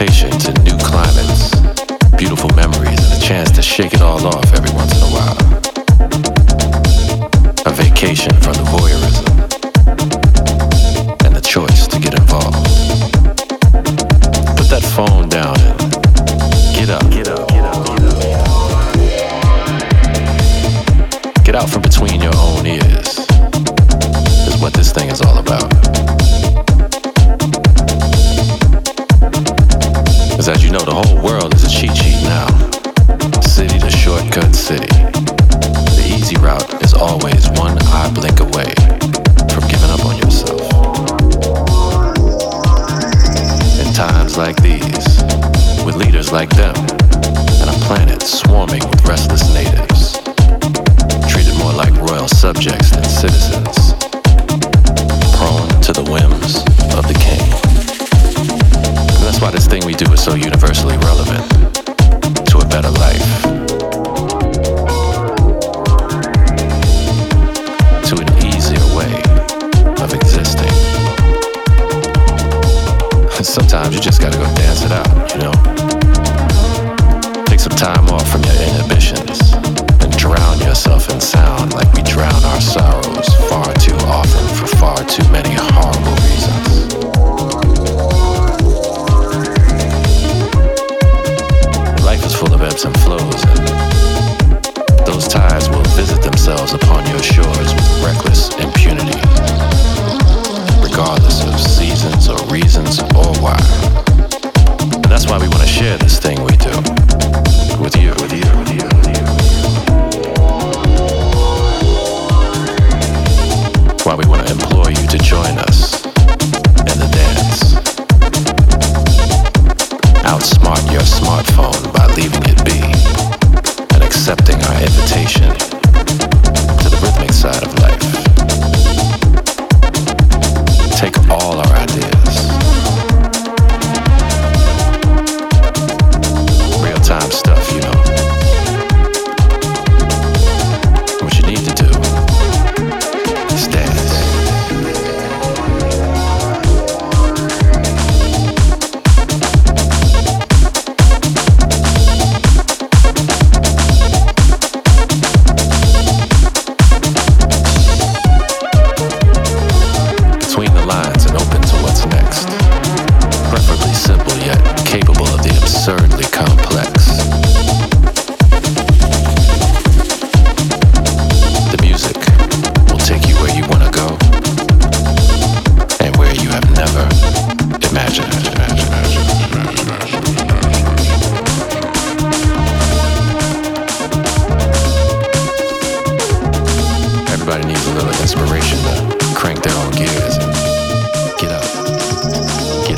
adaptation to new climates, beautiful memories, and a chance to shake it all off every once in a while. A vacation from the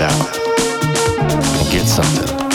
it out and get something.